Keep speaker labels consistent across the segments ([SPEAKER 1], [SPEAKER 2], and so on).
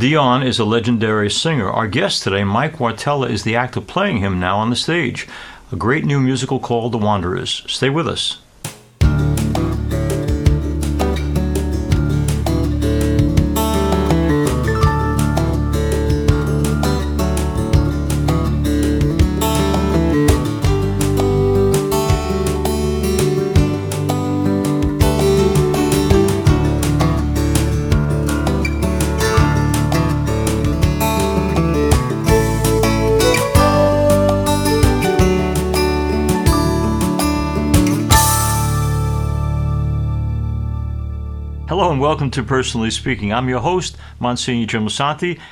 [SPEAKER 1] Dion is a legendary singer. Our guest today, Mike Wartella, is the actor playing him now on the stage. A great new musical called The Wanderers. Stay with us. Welcome to Personally Speaking. I'm your host, Monsignor Jim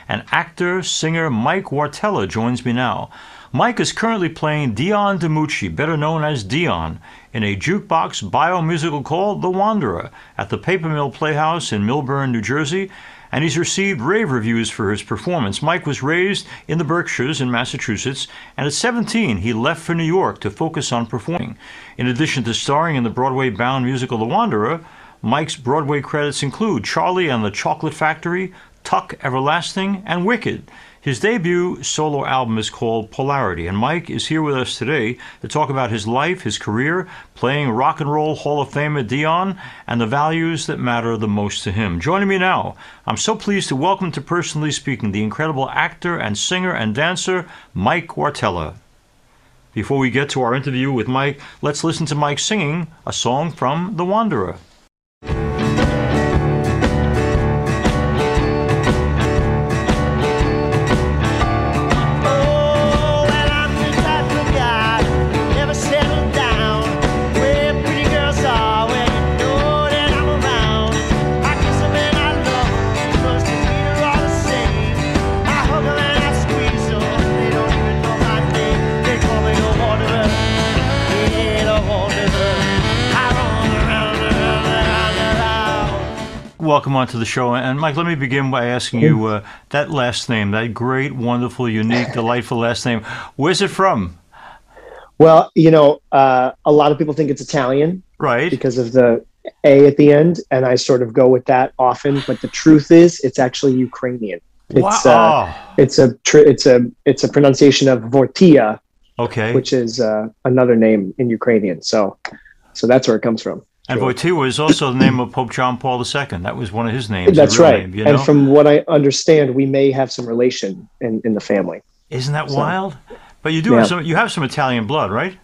[SPEAKER 1] and actor, singer Mike Wartella joins me now. Mike is currently playing Dion DiMucci, better known as Dion, in a jukebox biomusical called The Wanderer at the Paper Mill Playhouse in Millburn, New Jersey, and he's received rave reviews for his performance. Mike was raised in the Berkshires in Massachusetts, and at 17, he left for New York to focus on performing. In addition to starring in the Broadway bound musical The Wanderer, Mike's Broadway credits include Charlie and the Chocolate Factory, Tuck Everlasting, and Wicked. His debut solo album is called Polarity, and Mike is here with us today to talk about his life, his career, playing Rock and Roll Hall of Famer Dion, and the values that matter the most to him. Joining me now, I'm so pleased to welcome to Personally Speaking the incredible actor and singer and dancer, Mike Wartella. Before we get to our interview with Mike, let's listen to Mike singing a song from The Wanderer. Welcome onto the show. And Mike, let me begin by asking you uh, that last name, that great, wonderful, unique, delightful last name. Where's it from?
[SPEAKER 2] Well, you know, uh, a lot of people think it's Italian,
[SPEAKER 1] right?
[SPEAKER 2] Because of the A at the end, and I sort of go with that often. But the truth is, it's actually Ukrainian. It's
[SPEAKER 1] wow. uh,
[SPEAKER 2] it's a tr- it's a it's a pronunciation of Vortia,
[SPEAKER 1] okay,
[SPEAKER 2] which is uh, another name in Ukrainian. So, so that's where it comes from.
[SPEAKER 1] And sure. Wojtyła is also the name of Pope John Paul II. That was one of his names.
[SPEAKER 2] That's right.
[SPEAKER 1] Name, you know?
[SPEAKER 2] And from what I understand, we may have some relation in, in the family.
[SPEAKER 1] Isn't that so, wild? But you do yeah. have some. You have some Italian blood, right?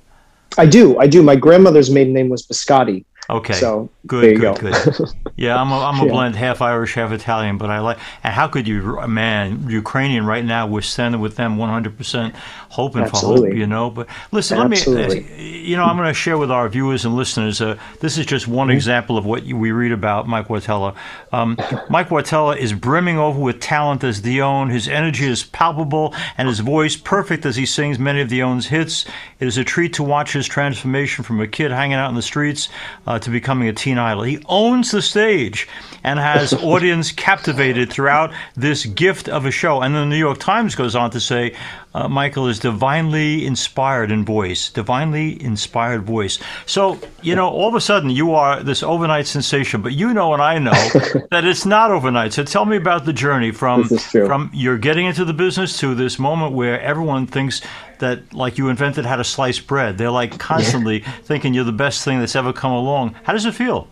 [SPEAKER 2] I do. I do. My grandmother's maiden name was Biscotti.
[SPEAKER 1] Okay.
[SPEAKER 2] So
[SPEAKER 1] good, good, good. Yeah, I'm a, I'm a yeah. blend, half Irish, half Italian, but I like. And how could you, man, Ukrainian right now? We're standing with them 100, percent hoping
[SPEAKER 2] Absolutely.
[SPEAKER 1] for hope, you know. But listen,
[SPEAKER 2] Absolutely.
[SPEAKER 1] let me, you know, I'm going to share with our viewers and listeners. Uh, this is just one mm-hmm. example of what we read about Mike Wartella. Um, Mike Wartella is brimming over with talent as Dion. His energy is palpable, and his voice perfect as he sings many of Dion's hits. It is a treat to watch his transformation from a kid hanging out in the streets. Uh, Uh, to becoming a teen idol. He owns the stage and has audience captivated throughout this gift of a show. And the New York Times goes on to say uh, Michael is divinely inspired in voice, divinely inspired voice. So, you know, all of a sudden you are this overnight sensation, but you know and I know that it's not overnight. So tell me about the journey from from you're getting into the business to this moment where everyone thinks that like you invented how to slice bread. They're like constantly yeah. thinking you're the best thing that's ever come along. How does it feel?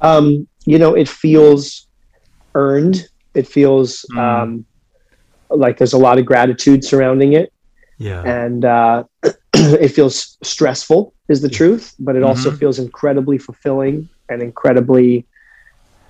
[SPEAKER 2] Um, you know, it feels earned. It feels mm. um, like there's a lot of gratitude surrounding it.
[SPEAKER 1] Yeah.
[SPEAKER 2] And uh, it feels stressful, is the truth, but it mm-hmm. also feels incredibly fulfilling and incredibly.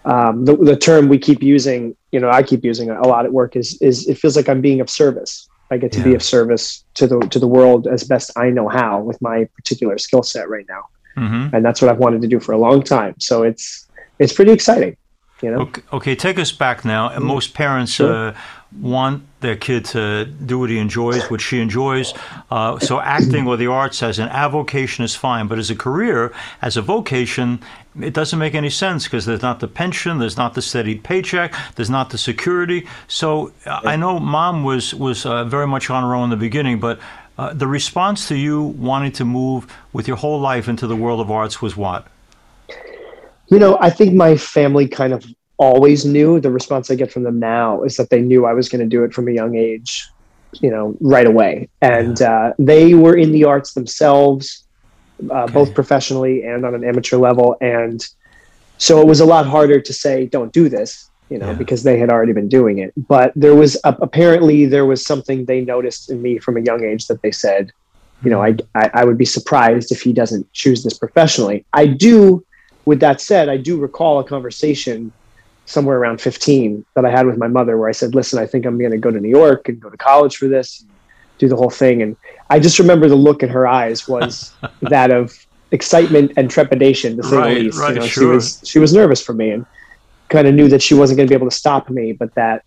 [SPEAKER 2] Um, the, the term we keep using, you know, I keep using a lot at work is is it feels like I'm being of service. I get to yeah. be of service to the to the world as best I know how with my particular skill set right now, mm-hmm. and that's what I've wanted to do for a long time. So it's it's pretty exciting. You know?
[SPEAKER 1] okay, okay, take us back now. Mm-hmm. Most parents sure. uh, want their kid to do what he enjoys, what she enjoys. Uh, so acting or the arts as an avocation is fine, but as a career, as a vocation, it doesn't make any sense because there's not the pension, there's not the steady paycheck, there's not the security. So uh, I know mom was was uh, very much on her own in the beginning, but uh, the response to you wanting to move with your whole life into the world of arts was what?
[SPEAKER 2] You know, I think my family kind of always knew. The response I get from them now is that they knew I was going to do it from a young age, you know, right away. And uh, they were in the arts themselves, uh, okay. both professionally and on an amateur level. And so it was a lot harder to say, don't do this, you know, yeah. because they had already been doing it. But there was uh, apparently there was something they noticed in me from a young age that they said, you know, I, I, I would be surprised if he doesn't choose this professionally. I do, with that said, I do recall a conversation somewhere around 15 that I had with my mother where I said, listen, I think I'm going to go to New York and go to college for this, do the whole thing. And I just remember the look in her eyes was that of excitement and trepidation to say right, the least. Right, you know, sure. she was, she was nervous for me and kind of knew that she wasn't going to be able to stop me, but that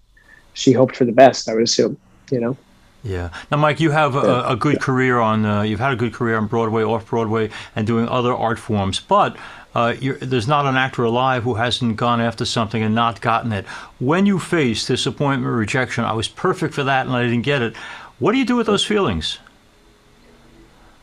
[SPEAKER 2] she hoped for the best, I would assume, you know?
[SPEAKER 1] Yeah. Now, Mike, you have a, a good career on. Uh, you've had a good career on Broadway, off Broadway, and doing other art forms. But uh, there's not an actor alive who hasn't gone after something and not gotten it. When you face disappointment, rejection, I was perfect for that and I didn't get it. What do you do with those feelings?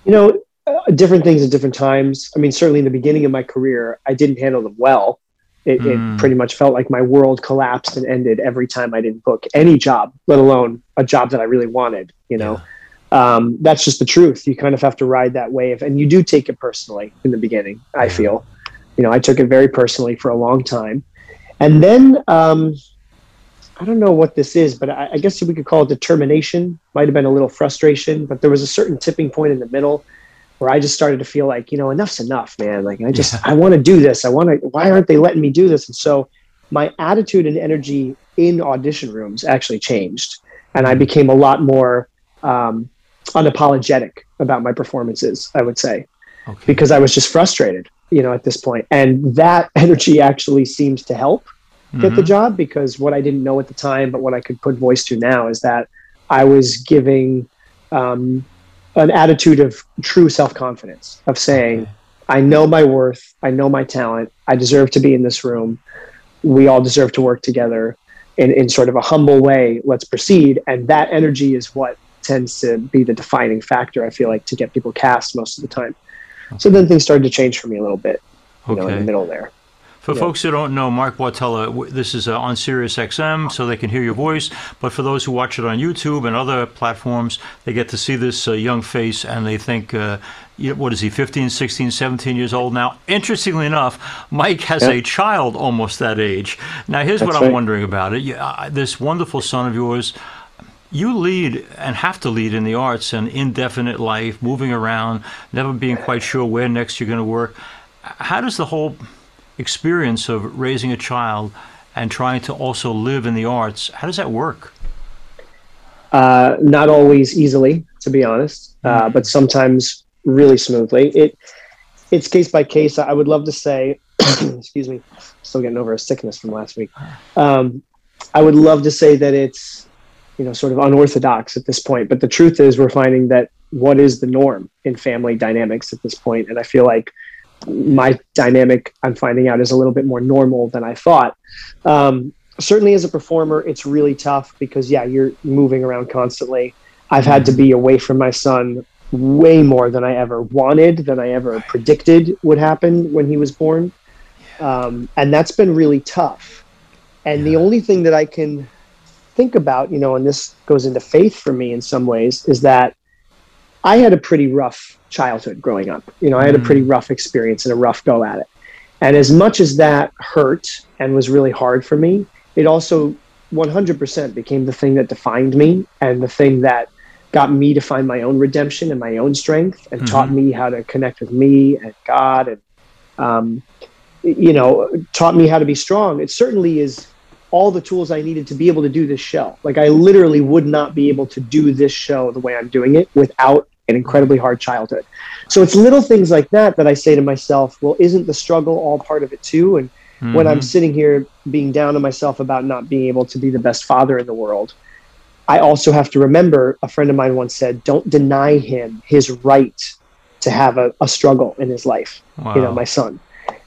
[SPEAKER 2] You know, uh, different things at different times. I mean, certainly in the beginning of my career, I didn't handle them well. It, mm. it, hmm. pretty much felt like my world collapsed and ended every time I didn't book any job, let alone a job that I really wanted. You know, yeah. um, that's just the truth. You kind of have to ride that wave, and you do take it personally in the beginning. I feel, you know, I took it very personally for a long time, and then um, I don't know what this is, but I, I guess we could call it determination. Might have been a little frustration, but there was a certain tipping point in the middle where I just started to feel like, you know, enough's enough, man. Like I just, yeah. I want to do this. I want to, why aren't they letting me do this? And so my attitude and energy in audition rooms actually changed. And I became a lot more um, unapologetic about my performances, I would say, okay. because I was just frustrated, you know, at this point. And that energy actually seems to help get mm-hmm. the job because what I didn't know at the time, but what I could put voice to now is that I was giving um, an attitude of true self confidence of saying, I know my worth, I know my talent, I deserve to be in this room. We all deserve to work together in, in sort of a humble way. Let's proceed. And that energy is what tends to be the defining factor, I feel like, to get people cast most of the time. So then things started to change for me a little bit, you okay. know, in the middle there.
[SPEAKER 1] For yeah. folks who don't know, Mark Wartella, this is uh, on Sirius XM, so they can hear your voice. But for those who watch it on YouTube and other platforms, they get to see this uh, young face and they think, uh, what is he, 15, 16, 17 years old now? Interestingly enough, Mike has yeah. a child almost that age. Now, here's That's what I'm wondering about it. Uh, this wonderful son of yours, you lead and have to lead in the arts and indefinite life, moving around, never being quite sure where next you're going to work. How does the whole experience of raising a child and trying to also live in the arts. How does that work?
[SPEAKER 2] Uh, not always easily, to be honest, uh, mm-hmm. but sometimes really smoothly. It it's case by case. I would love to say, excuse me, still getting over a sickness from last week. Um, I would love to say that it's you know sort of unorthodox at this point, but the truth is we're finding that what is the norm in family dynamics at this point, and I feel like my dynamic I'm finding out is a little bit more normal than I thought. Um, certainly as a performer, it's really tough because yeah, you're moving around constantly. I've had to be away from my son way more than I ever wanted, than I ever predicted would happen when he was born. Um, and that's been really tough. And the only thing that I can think about, you know, and this goes into faith for me in some ways, is that I had a pretty rough childhood growing up. You know, I had a pretty mm. rough experience and a rough go at it. And as much as that hurt and was really hard for me, it also 100% became the thing that defined me and the thing that got me to find my own redemption and my own strength and mm-hmm. taught me how to connect with me and God and, um, you know, taught me how to be strong. It certainly is all the tools I needed to be able to do this show. Like I literally would not be able to do this show the way I'm doing it without an incredibly hard childhood. So it's little things like that that I say to myself, well, isn't the struggle all part of it too? And mm-hmm. when I'm mm-hmm. sitting here being down on myself about not being able to be the best father in the world, I also have to remember a friend of mine once said, don't deny him his right to have a, a struggle in his life. Wow. You know, my son.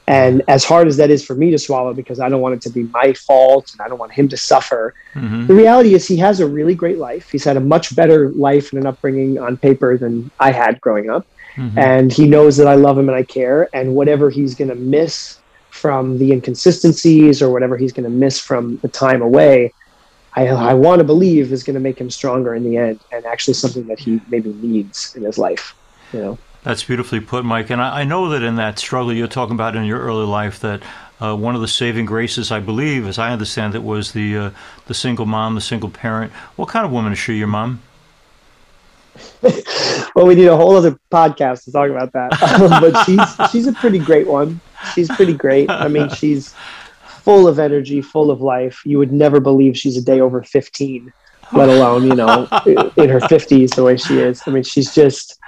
[SPEAKER 2] And as hard as that is for me to swallow because I don't want it to be my fault and I don't want him to suffer, mm-hmm. the reality is he has a really great life. He's had a much better life and an upbringing on paper than I had growing up. Mm-hmm. And he knows that I love him and I care. And whatever he's going to miss from the inconsistencies or whatever he's going to miss from the time away, I, I want to believe is going to make him stronger in the end and actually something that he maybe needs in his life, you know.
[SPEAKER 1] That's beautifully put, Mike. And I, I know that in that struggle you're talking about in your early life, that uh, one of the saving graces, I believe, as I understand it, was the uh, the single mom, the single parent. What kind of woman is she, your mom?
[SPEAKER 2] well, we need a whole other podcast to talk about that. but she's she's a pretty great one. She's pretty great. I mean, she's full of energy, full of life. You would never believe she's a day over 15, let alone, you know, in her 50s the way she is. I mean, she's just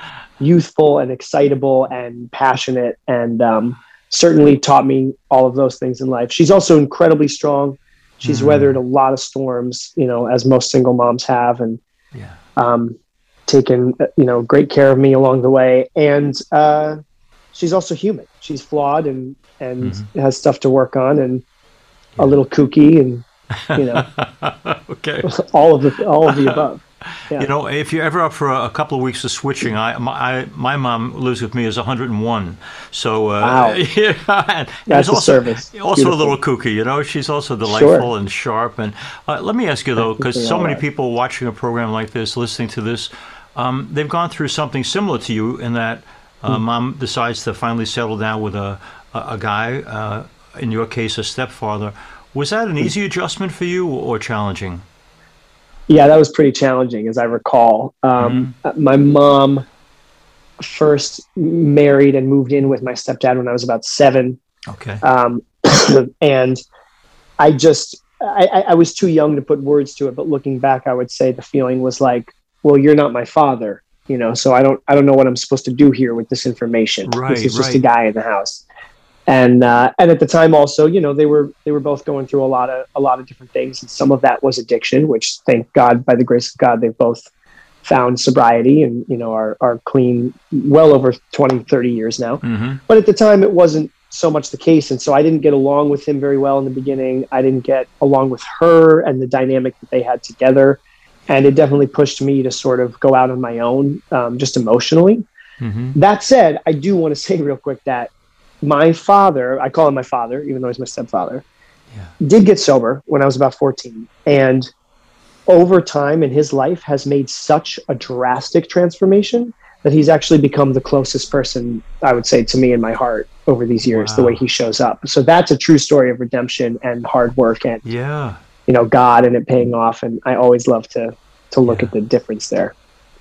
[SPEAKER 2] youthful and excitable and passionate and um, certainly taught me all of those things in life. She's also incredibly strong. She's mm. weathered a lot of storms, you know, as most single moms have, and yeah. um, taken you know great care of me along the way. And uh, she's also human. She's flawed and and mm-hmm. has stuff to work on, and yeah. a little kooky, and you know,
[SPEAKER 1] okay,
[SPEAKER 2] all of the all of the above.
[SPEAKER 1] Yeah. You know, if you're ever up for a, a, couple of weeks of switching, I my, I, my mom lives with me as 101. So uh,
[SPEAKER 2] wow,
[SPEAKER 1] yeah,
[SPEAKER 2] that's also, service.
[SPEAKER 1] Also Beautiful. a little kooky, you know. She's also delightful sure. and sharp. And uh, let me ask you though, because so many right. people watching a program like this, listening to this, um, they've gone through something similar to you in that uh, mm. mom decides to finally settle down with a a, a guy. Uh, in your case, a stepfather. Was that an easy adjustment for you or challenging?
[SPEAKER 2] Yeah, that was pretty challenging, as I recall. Um, mm-hmm. My mom first married and moved in with my stepdad when I was about seven.
[SPEAKER 1] Okay.
[SPEAKER 2] Um, and I just, I, I was too young to put words to it, but looking back, I would say the feeling was like, well, you're not my father, you know, so I don't, I don't know what I'm supposed to do here with this information.
[SPEAKER 1] Right.
[SPEAKER 2] This is
[SPEAKER 1] right.
[SPEAKER 2] just a guy in the house and uh, and at the time also you know they were they were both going through a lot of a lot of different things. And some of that was addiction which thank god by the grace of god they've both found sobriety and you know are are clean well over 20 30 years now. Mm-hmm. but at the time it wasn't so much the case. And so i didn't get along with him very well in the beginning. I didn't get along with her and the dynamic that they had together. And it definitely pushed me to sort of go out on my own um, just emotionally. Mm-hmm. that said i do want to say real quick that my father, I call him my father, even though he's my stepfather, yeah. did get sober when I was about 14. And over time in his life has made such a drastic transformation that he's actually become the closest person, I would say, to me in my heart over these years, wow. the way he shows up. So that's a true story of redemption and hard work and,
[SPEAKER 1] yeah,
[SPEAKER 2] you know, God and it paying off. And I always love to, to look yeah. at the difference there,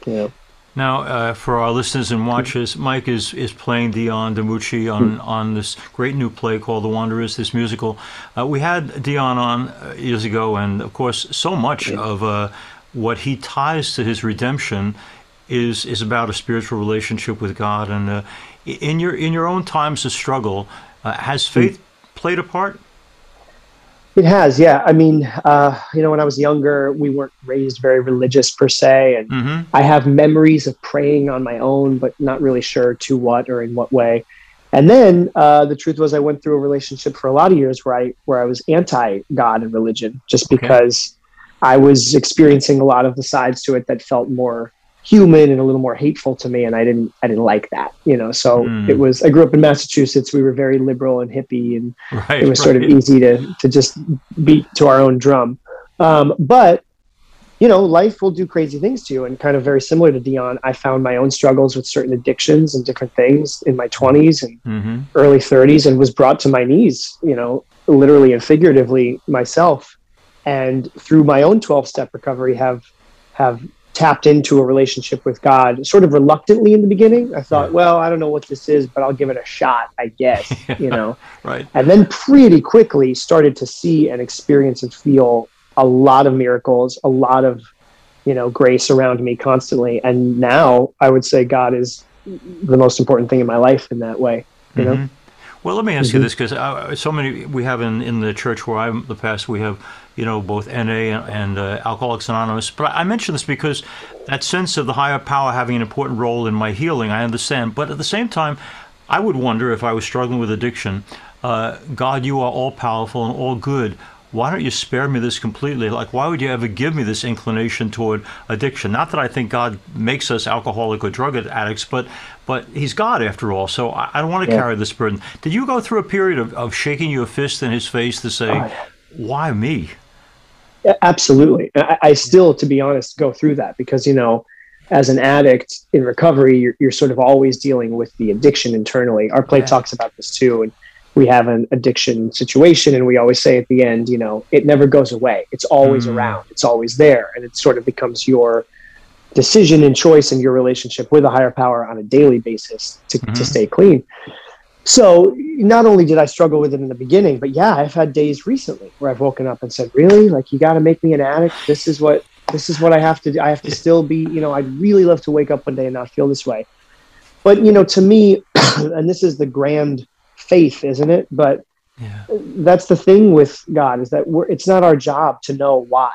[SPEAKER 2] you know.
[SPEAKER 1] Now, uh, for our listeners and watchers, Mike is, is playing Dion DiMucci on, mm. on this great new play called The Wanderers, this musical. Uh, we had Dion on uh, years ago, and of course, so much of uh, what he ties to his redemption is is about a spiritual relationship with God. And uh, in your in your own times of struggle, uh, has mm. faith played a part?
[SPEAKER 2] It has, yeah. I mean, uh, you know, when I was younger, we weren't raised very religious per se, and mm-hmm. I have memories of praying on my own, but not really sure to what or in what way. And then uh, the truth was, I went through a relationship for a lot of years where I where I was anti God and religion, just because okay. I was experiencing a lot of the sides to it that felt more human and a little more hateful to me and i didn't i didn't like that you know so mm. it was i grew up in massachusetts we were very liberal and hippie and right, it was right. sort of easy to to just beat to our own drum um, but you know life will do crazy things to you and kind of very similar to dion i found my own struggles with certain addictions and different things in my 20s and mm-hmm. early 30s and was brought to my knees you know literally and figuratively myself and through my own 12 step recovery have have tapped into a relationship with God sort of reluctantly in the beginning. I thought, well, I don't know what this is, but I'll give it a shot, I guess, you know.
[SPEAKER 1] right.
[SPEAKER 2] And then pretty quickly started to see and experience and feel a lot of miracles, a lot of, you know, grace around me constantly. And now I would say God is the most important thing in my life in that way, you mm-hmm. know.
[SPEAKER 1] Well, let me ask mm-hmm. you this because so many we have in, in the church where I'm the past we have you know both NA and, uh, Alcoholics Anonymous. But I mention this because that sense of the higher power having an important role in my healing, I understand. But at the same time, I would wonder if I was struggling with addiction. Uh, God, you are all powerful and all good. why don't you spare me this completely? Like, why would you ever give me this inclination toward addiction? Not that I think God makes us alcoholic or drug addicts, but but He's God after all. So I, I don't want to yeah. carry this burden. Did you go through a period of, of shaking your fist in His face to say, oh, why me?
[SPEAKER 2] Absolutely. I, I still, to be honest, go through that because, you know, as an addict in recovery, you're, you're sort of always dealing with the addiction internally. Our play yeah. talks about this too. And we have an addiction situation, and we always say at the end, you know, it never goes away. It's always mm. around, it's always there. And it sort of becomes your decision and choice in your relationship with a higher power on a daily basis to, mm-hmm. to stay clean. So not only did I struggle with it in the beginning, but yeah, I've had days recently where I've woken up and said, "Really? Like you got to make me an addict? This is what this is what I have to do. I have to still be, you know, I'd really love to wake up one day and not feel this way. But, you know, to me, and this is the grand faith, isn't it? But yeah. that's the thing with God is that we're, it's not our job to know why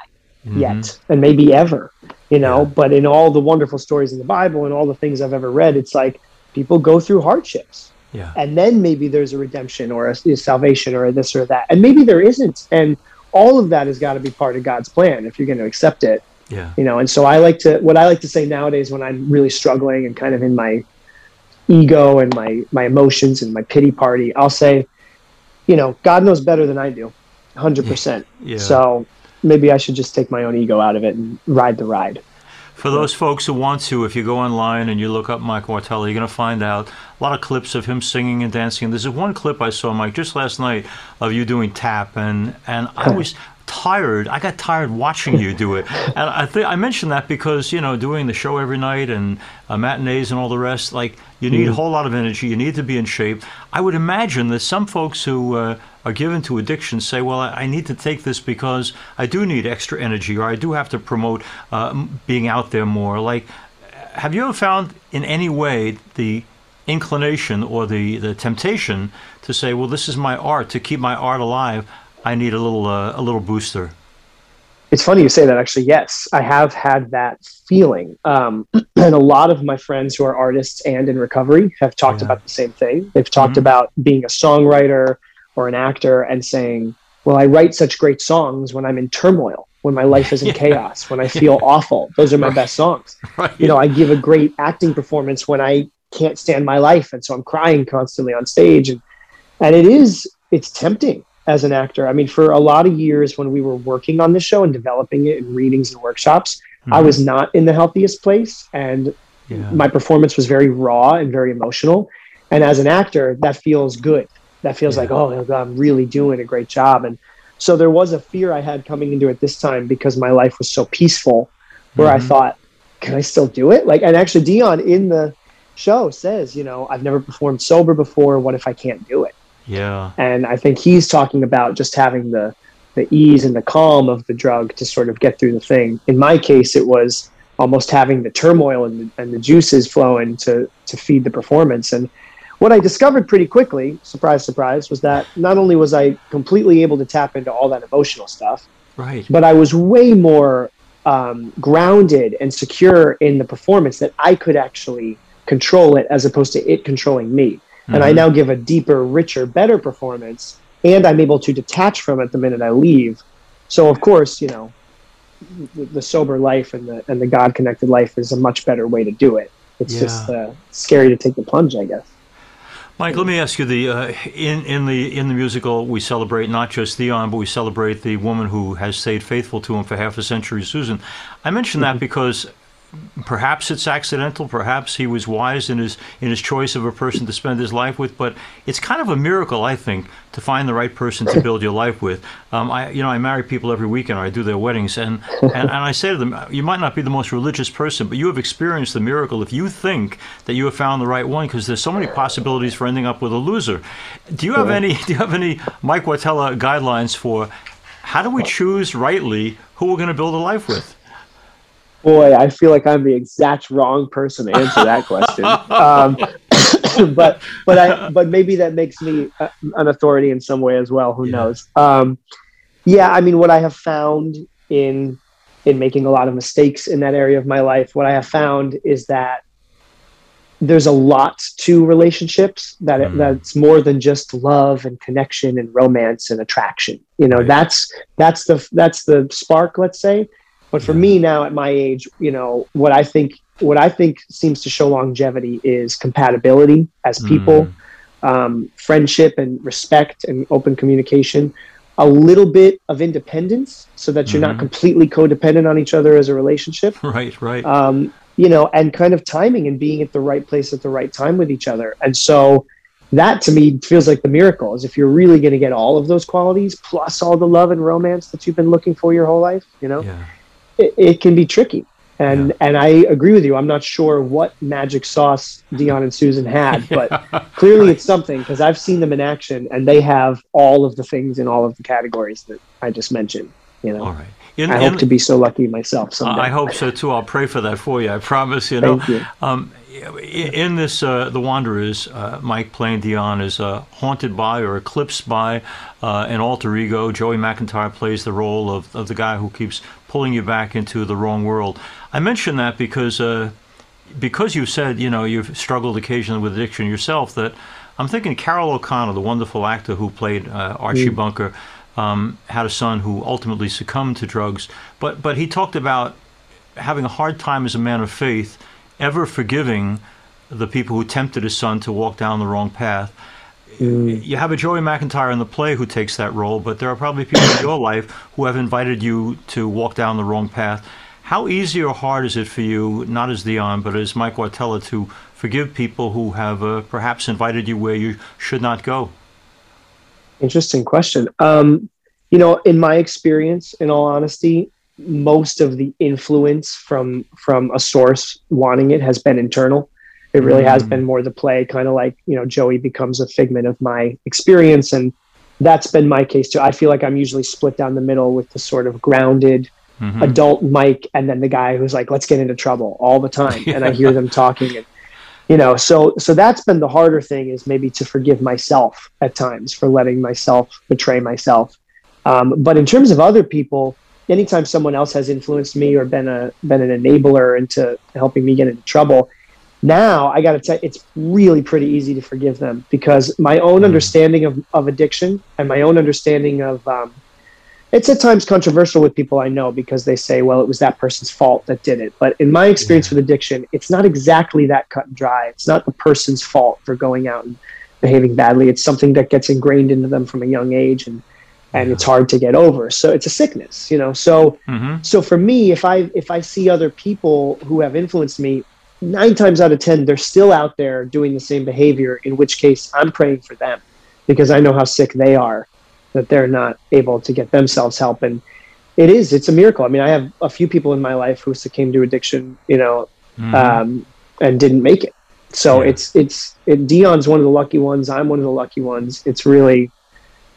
[SPEAKER 2] mm-hmm. yet and maybe ever, you know, yeah. but in all the wonderful stories in the Bible and all the things I've ever read, it's like people go through hardships. Yeah. And then maybe there's a redemption or a, a salvation or a this or that. And maybe there isn't. And all of that has got to be part of God's plan if you're going to accept it.
[SPEAKER 1] Yeah.
[SPEAKER 2] You know, and so I like to what I like to say nowadays when I'm really struggling and kind of in my ego and my my emotions and my pity party, I'll say, you know, God knows better than I do, hundred yeah. percent. So maybe I should just take my own ego out of it and ride the ride.
[SPEAKER 1] For those folks who want to, if you go online and you look up Mike Wartella, you're going to find out a lot of clips of him singing and dancing. And there's one clip I saw, Mike, just last night of you doing tap, and and I was tired. I got tired watching you do it, and I think I mentioned that because you know doing the show every night and uh, matinees and all the rest. Like you need mm. a whole lot of energy. You need to be in shape. I would imagine that some folks who uh, are given to addiction say, "Well, I, I, need to take this because I do need extra energy, or I do have to promote uh, being out there more." Like, have you ever found in any way the inclination or the, the temptation to say, well, this is my art. To keep my art alive, I need a little uh, a little booster.
[SPEAKER 2] It's funny you say that. Actually, yes, I have had that feeling, um, and a lot of my friends who are artists and in recovery have talked yeah. about the same thing. They've talked mm-hmm. about being a songwriter or an actor and saying, "Well, I write such great songs when I'm in turmoil." When my life is in yeah. chaos, when I feel yeah. awful, those are my right. best songs. Right. You know, I give a great acting performance when I can't stand my life and so i'm crying constantly on stage and and it is it's tempting as an actor i mean for a lot of years when we were working on the show and developing it in readings and workshops mm-hmm. i was not in the healthiest place and yeah. my performance was very raw and very emotional and as an actor that feels good that feels yeah. like oh God, i'm really doing a great job and so there was a fear i had coming into it this time because my life was so peaceful where mm-hmm. i thought can i still do it like and actually dion in the show says, you know, I've never performed sober before. What if I can't do it?
[SPEAKER 1] Yeah.
[SPEAKER 2] And I think he's talking about just having the the ease and the calm of the drug to sort of get through the thing. In my case, it was almost having the turmoil and the, and the juices flowing to to feed the performance. And what I discovered pretty quickly, surprise, surprise, was that not only was I completely able to tap into all that emotional stuff,
[SPEAKER 1] right,
[SPEAKER 2] but I was way more um, grounded and secure in the performance that I could actually control it as opposed to it controlling me. Mm-hmm. And I mm-hmm. now give a deeper, richer, better performance, and I'm able to detach from it the minute I leave. So of course, you know, the, the sober life and the and the God connected life is a much better way to do it. It's yeah. just uh, scary to take the plunge, I guess.
[SPEAKER 1] Mike, let me ask you: the uh, in in the in the musical, we celebrate not just Dion, but we celebrate the woman who has stayed faithful to him for half a century, Susan. I mention mm-hmm. that because perhaps it's accidental perhaps he was wise in his in his choice of a person to spend his life with but it's kind of a miracle i think to find the right person to build your life with. Um, i you know i marry people every weekend or i do their weddings and, and and i say to them you might not be the most religious person but you have experienced the miracle if you think that you have found the right one because there's so many possibilities for ending up with a loser. Do you have any do you have any mike Wartella guidelines for how do we choose rightly who we're going to build a life with
[SPEAKER 2] Boy, I feel like I'm the exact wrong person to answer that question. Um, but but I but maybe that makes me a, an authority in some way as well. Who yeah. knows? Um, yeah, I mean, what I have found in in making a lot of mistakes in that area of my life, what I have found is that there's a lot to relationships that mm. that's more than just love and connection and romance and attraction you know right. that's that's the that's the spark let's say but for me now at my age you know what i think what i think seems to show longevity is compatibility as people mm. um, friendship and respect and open communication a little bit of independence so that you're mm-hmm. not completely codependent on each other as a relationship
[SPEAKER 1] right right
[SPEAKER 2] um, you know, and kind of timing and being at the right place at the right time with each other. And so that to me feels like the miracle is if you're really going to get all of those qualities plus all the love and romance that you've been looking for your whole life, you know, yeah. It, it, can be tricky. And yeah. and I agree with you. I'm not sure what magic sauce Dion and Susan had, but clearly it's something because I've seen them in action and they have all of the things in all of the categories that I just mentioned. You know.
[SPEAKER 1] All right.
[SPEAKER 2] In, I hope in, to be so lucky myself someday.
[SPEAKER 1] I hope so too. I'll pray for that for you. I promise. You know,
[SPEAKER 2] you.
[SPEAKER 1] Um, in this, uh, The Wanderers, uh, Mike playing Dion is uh, haunted by or eclipsed by uh, an alter ego. Joey McIntyre plays the role of, of the guy who keeps pulling you back into the wrong world. I mention that because uh, because you said you know you've struggled occasionally with addiction yourself. That I'm thinking Carroll O'Connor, the wonderful actor who played uh, Archie mm. Bunker um, had a son who ultimately succumbed to drugs. But but he talked about having a hard time as a man of faith, ever forgiving the people who tempted his son to walk down the wrong path. Mm. You have a Joey McIntyre in the play who takes that role, but there are probably people in your life who have invited you to walk down the wrong path. How easy or hard is it for you, not as Dion, but as Mike Wartella, to forgive people who have uh, perhaps invited you where you should not go?
[SPEAKER 2] Interesting question. Um, you know, in my experience, in all honesty, most of the influence from from a source wanting it has been internal. It really mm. has been more the play, kind of like you know, Joey becomes a figment of my experience, and that's been my case too. I feel like I'm usually split down the middle with the sort of grounded mm-hmm. adult Mike, and then the guy who's like, "Let's get into trouble" all the time, and I hear them talking and you know so so that's been the harder thing is maybe to forgive myself at times for letting myself betray myself um, but in terms of other people anytime someone else has influenced me or been a been an enabler into helping me get into trouble now i got to tell you it's really pretty easy to forgive them because my own mm. understanding of, of addiction and my own understanding of um, it's at times controversial with people I know because they say, well, it was that person's fault that did it. But in my experience yeah. with addiction, it's not exactly that cut and dry. It's not the person's fault for going out and behaving badly. It's something that gets ingrained into them from a young age and and yeah. it's hard to get over. So it's a sickness, you know. So mm-hmm. so for me, if I if I see other people who have influenced me, nine times out of ten, they're still out there doing the same behavior, in which case I'm praying for them because I know how sick they are that they're not able to get themselves help and it is it's a miracle i mean i have a few people in my life who succumbed to addiction you know mm-hmm. um, and didn't make it so yeah. it's it's it, dion's one of the lucky ones i'm one of the lucky ones it's really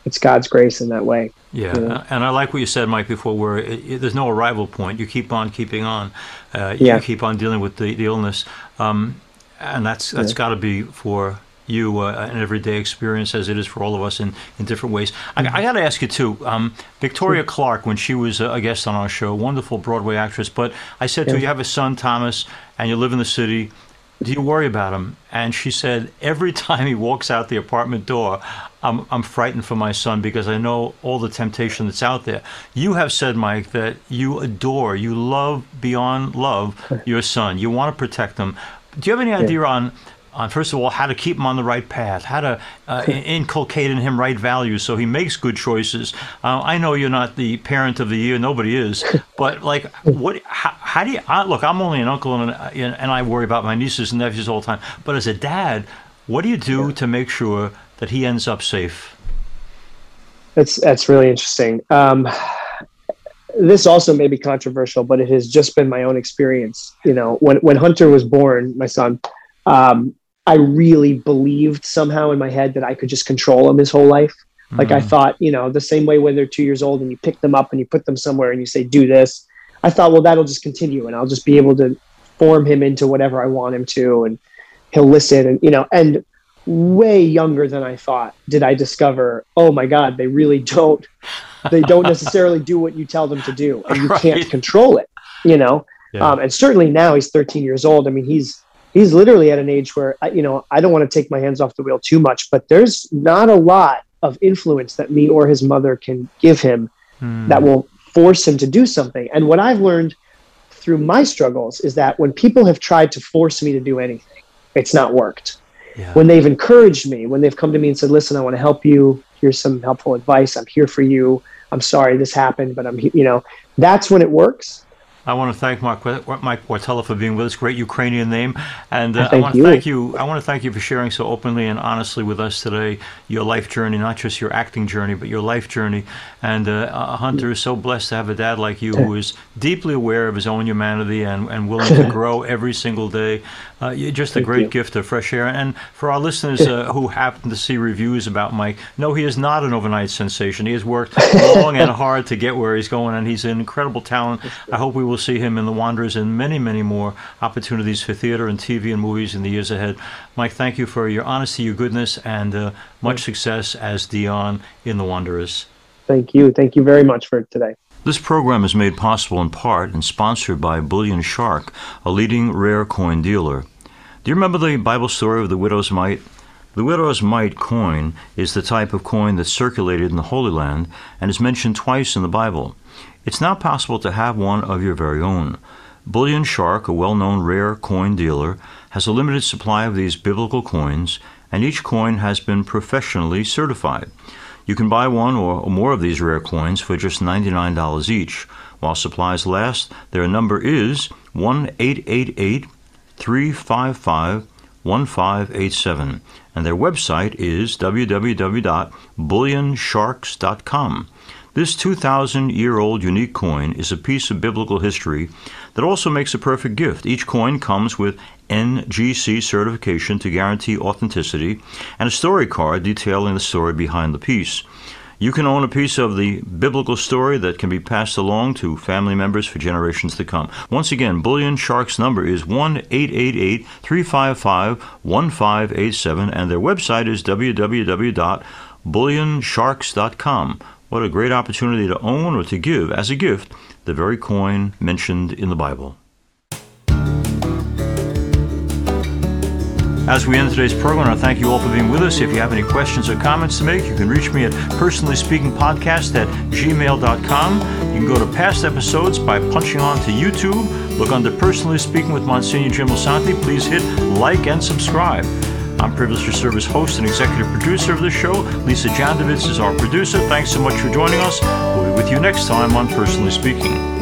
[SPEAKER 2] it's god's grace in that way
[SPEAKER 1] yeah, you know? and I like what you said, Mike, before, where it, it, there's no arrival point. You keep on keeping on. Uh, you yeah. keep on dealing with the, the illness, um, and that's that's yeah. got to be for you uh, an everyday experience as it is for all of us in, in different ways. I, I got to ask you too, um, Victoria Clark, when she was a guest on our show, wonderful Broadway actress. But I said yeah. to her, you have a son Thomas, and you live in the city. Do you worry about him? And she said, every time he walks out the apartment door, I'm, I'm frightened for my son because I know all the temptation that's out there. You have said, Mike, that you adore, you love beyond love your son. You want to protect him. Do you have any idea yeah. on on first of all how to keep him on the right path, how to uh, inculcate in him right values so he makes good choices. Uh, I know you're not the parent of the year, nobody is, but like, what? How, how do you I, look? I'm only an uncle, and, and I worry about my nieces and nephews all the time. But as a dad, what do you do to make sure that he ends up safe?
[SPEAKER 2] That's that's really interesting. Um, this also may be controversial, but it has just been my own experience. You know, when when Hunter was born, my son, um, I really believed somehow in my head that I could just control him his whole life. Like I mm. thought, you know, the same way when they're two years old and you pick them up and you put them somewhere and you say, do this. I thought, well, that'll just continue and I'll just be able to form him into whatever I want him to and he'll listen and, you know, and way younger than I thought did I discover, oh my God, they really don't, they don't necessarily do what you tell them to do and you right. can't control it, you know? Yeah. Um, and certainly now he's 13 years old. I mean, he's, he's literally at an age where you know I don't want to take my hands off the wheel too much, but there's not a lot of influence that me or his mother can give him mm. that will force him to do something. And what I've learned through my struggles is that when people have tried to force me to do anything, it's not worked. Yeah. When they've encouraged me, when they've come to me and said, "Listen, I want to help you. Here's some helpful advice. I'm here for you. I'm sorry this happened, but I'm you know." That's when it works
[SPEAKER 1] I want to thank Mark, Mike Wartella for being with us. Great Ukrainian name, and uh, I want to thank you. I want to thank you for sharing so openly and honestly with us today your life journey, not just your acting journey, but your life journey. And uh, Hunter is so blessed to have a dad like you who is deeply aware of his own humanity and, and willing to grow every single day. Uh, just a great you. gift of fresh air. And for our listeners uh, who happen to see reviews about Mike, no, he is not an overnight sensation. He has worked long and hard to get where he's going, and he's an incredible talent. I hope we will see him in The Wanderers and many, many more opportunities for theater and TV and movies in the years ahead. Mike, thank you for your honesty, your goodness, and uh, much success as Dion in The Wanderers.
[SPEAKER 2] Thank you. Thank you very much for today.
[SPEAKER 1] This program is made possible in part and sponsored by Bullion Shark, a leading rare coin dealer. Do you remember the Bible story of the widow's mite? The widow's mite coin is the type of coin that circulated in the Holy Land and is mentioned twice in the Bible. It's now possible to have one of your very own. Bullion Shark, a well known rare coin dealer, has a limited supply of these biblical coins, and each coin has been professionally certified. You can buy one or more of these rare coins for just $99 each. While supplies last, their number is 1 888 355 1587, and their website is www.bullionsharks.com. This 2,000 year old unique coin is a piece of biblical history that also makes a perfect gift. Each coin comes with NGC certification to guarantee authenticity and a story card detailing the story behind the piece. You can own a piece of the biblical story that can be passed along to family members for generations to come. Once again, Bullion Shark's number is 1 888 355 1587, and their website is www.bullionsharks.com. What a great opportunity to own or to give as a gift the very coin mentioned in the Bible. As we end today's program, I thank you all for being with us. If you have any questions or comments to make, you can reach me at personallyspeakingpodcast at gmail.com. You can go to past episodes by punching on to YouTube. Look under Personally Speaking with Monsignor Jim Lisante. Please hit like and subscribe. I'm privileged to serve as host and executive producer of the show. Lisa Jandovitz is our producer. Thanks so much for joining us. We'll be with you next time on Personally Speaking.